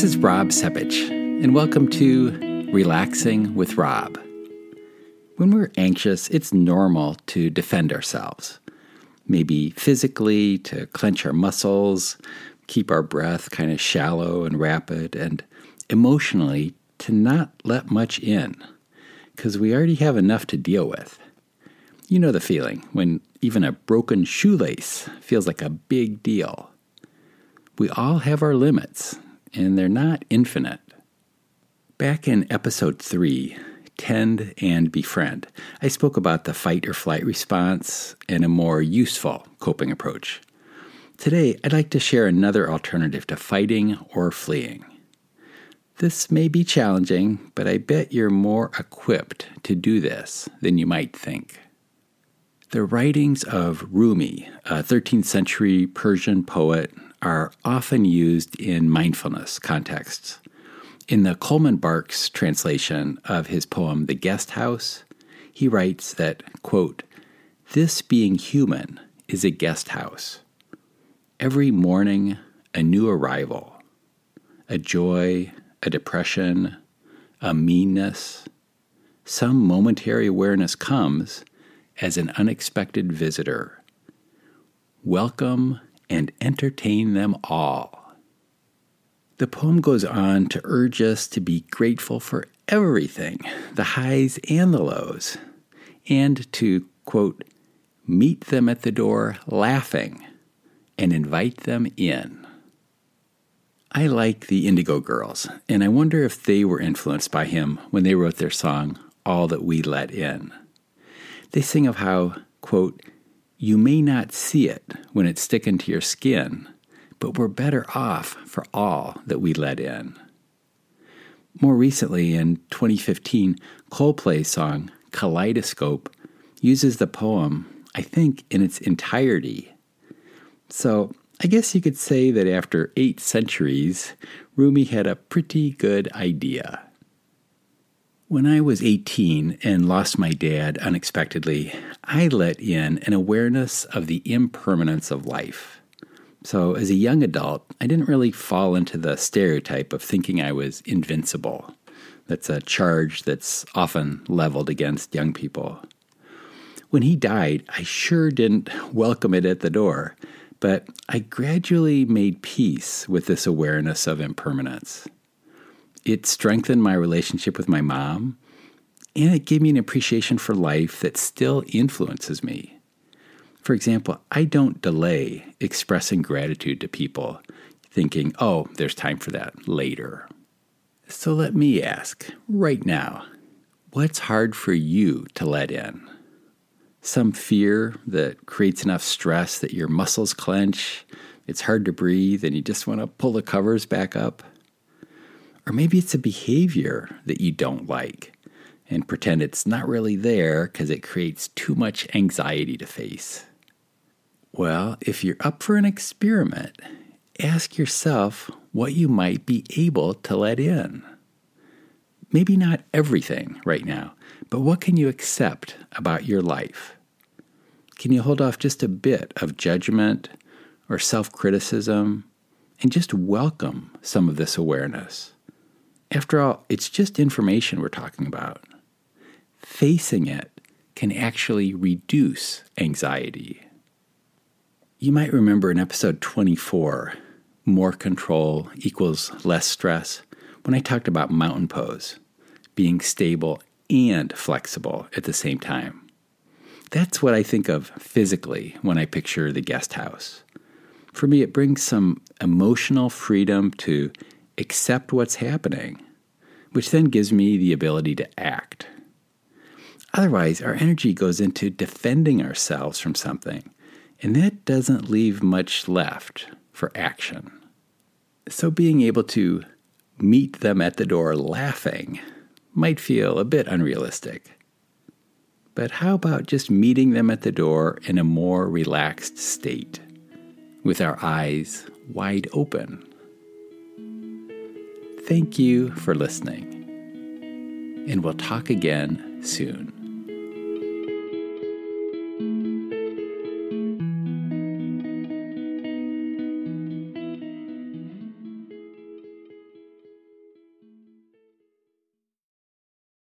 This is Rob Sepich, and welcome to Relaxing with Rob. When we're anxious, it's normal to defend ourselves. Maybe physically, to clench our muscles, keep our breath kind of shallow and rapid, and emotionally, to not let much in, because we already have enough to deal with. You know the feeling when even a broken shoelace feels like a big deal. We all have our limits, and they're not infinite. Back in episode 3, Tend and Befriend, I spoke about the fight or flight response and a more useful coping approach. Today, I'd like to share another alternative to fighting or fleeing. This may be challenging, but I bet you're more equipped to do this than you might think. The writings of Rumi, a 13th century Persian poet, are often used in mindfulness contexts. In the Coleman Barks translation of his poem The Guest House, he writes that, quote, This being human is a guest house. Every morning, a new arrival, a joy, a depression, a meanness, some momentary awareness comes as an unexpected visitor. Welcome and entertain them all. The poem goes on to urge us to be grateful for everything, the highs and the lows, and to, quote, meet them at the door laughing and invite them in. I like the Indigo Girls, and I wonder if they were influenced by him when they wrote their song, All That We Let In. They sing of how, quote, you may not see it when it's sticking to your skin, but we're better off for all that we let in. More recently, in 2015, Coldplay's song Kaleidoscope uses the poem, I think, in its entirety. So I guess you could say that after eight centuries, Rumi had a pretty good idea. When I was 18 and lost my dad unexpectedly, I let in an awareness of the impermanence of life. So, as a young adult, I didn't really fall into the stereotype of thinking I was invincible. That's a charge that's often leveled against young people. When he died, I sure didn't welcome it at the door, but I gradually made peace with this awareness of impermanence it strengthened my relationship with my mom, and it gave me an appreciation for life that still influences me. For example, I don't delay expressing gratitude to people, thinking, oh, there's time for that later. So let me ask, right now, what's hard for you to let in? Some fear that creates enough stress that your muscles clench, it's hard to breathe, and you just want to pull the covers back up? Or maybe it's a behavior that you don't like and pretend it's not really there because it creates too much anxiety to face. Well, if you're up for an experiment, ask yourself what you might be able to let in. Maybe not everything right now, but what can you accept about your life? Can you hold off just a bit of judgment or self criticism and just welcome some of this awareness? After all, it's just information we're talking about. Facing it can actually reduce anxiety. You might remember in episode 24, more control equals less stress, when I talked about mountain pose, being stable and flexible at the same time. That's what I think of physically when I picture the guest house. For me, it brings some emotional freedom to accept what's happening, which then gives me the ability to act. Otherwise, our energy goes into defending ourselves from something, and that doesn't leave much left for action. So, being able to meet them at the door laughing might feel a bit unrealistic. But how about just meeting them at the door in a more relaxed state, with our eyes wide open? Thank you for listening, and we'll talk again soon.